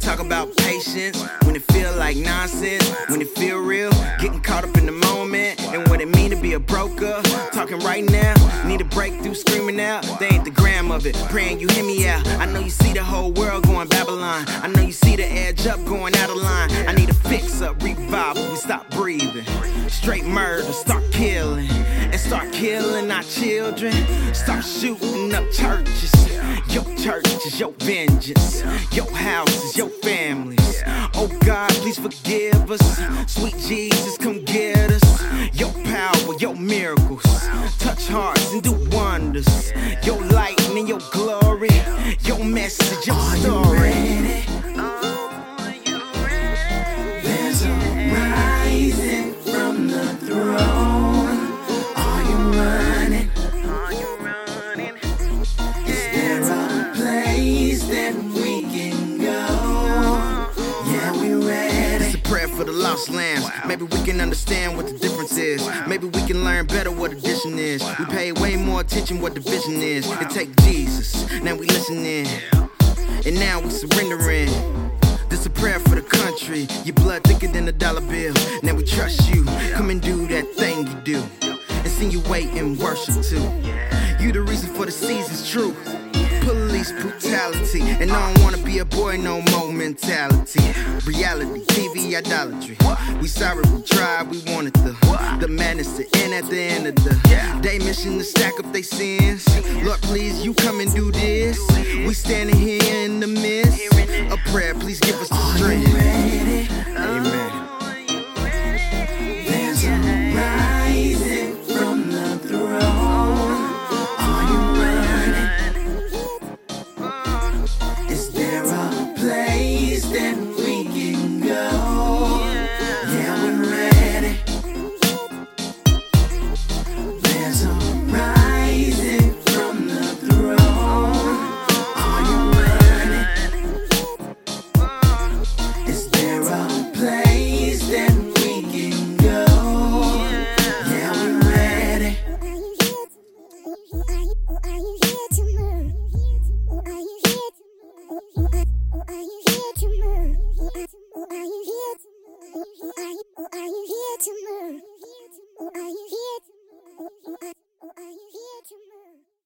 Talk about patience? When it feel like nonsense, when it feel real, getting caught up in the moment, and what it mean to be a broker. Talking right now, need a breakthrough, screaming out. They ain't the gram of it, praying you hear me out. I know you see the whole world going Babylon. I know you see the edge up going out of line. I need a fix up, revival, we stop breathing. Straight murder, start killing, start killing our children. Start shooting up churches. Your church is your vengeance. Your house is your families. Oh God, please forgive us. Sweet Jesus, come get us. Your power, your miracles. Touch hearts and do wonders. Your light and your glory. Your message, your story. The lost lambs. Maybe we can understand what the difference is. Maybe we can learn better what addition is. We pay way more attention what division is. It take Jesus, now we listening, and now we surrendering. This a prayer for the country. Your blood thicker than a dollar bill. Now we trust you. Come and do that thing you do, and sing you wait and worship too. You the reason for the season's true. Police brutality, and I don't wanna be a boy no more mentality. Reality, TV idolatry. We sorry we tried, we wanted the the madness to end at the end of the day. Mission to stack up they sins. Lord, please, you come and do this. We standing here in the midst. A prayer, please give us the strength. Amen. başını.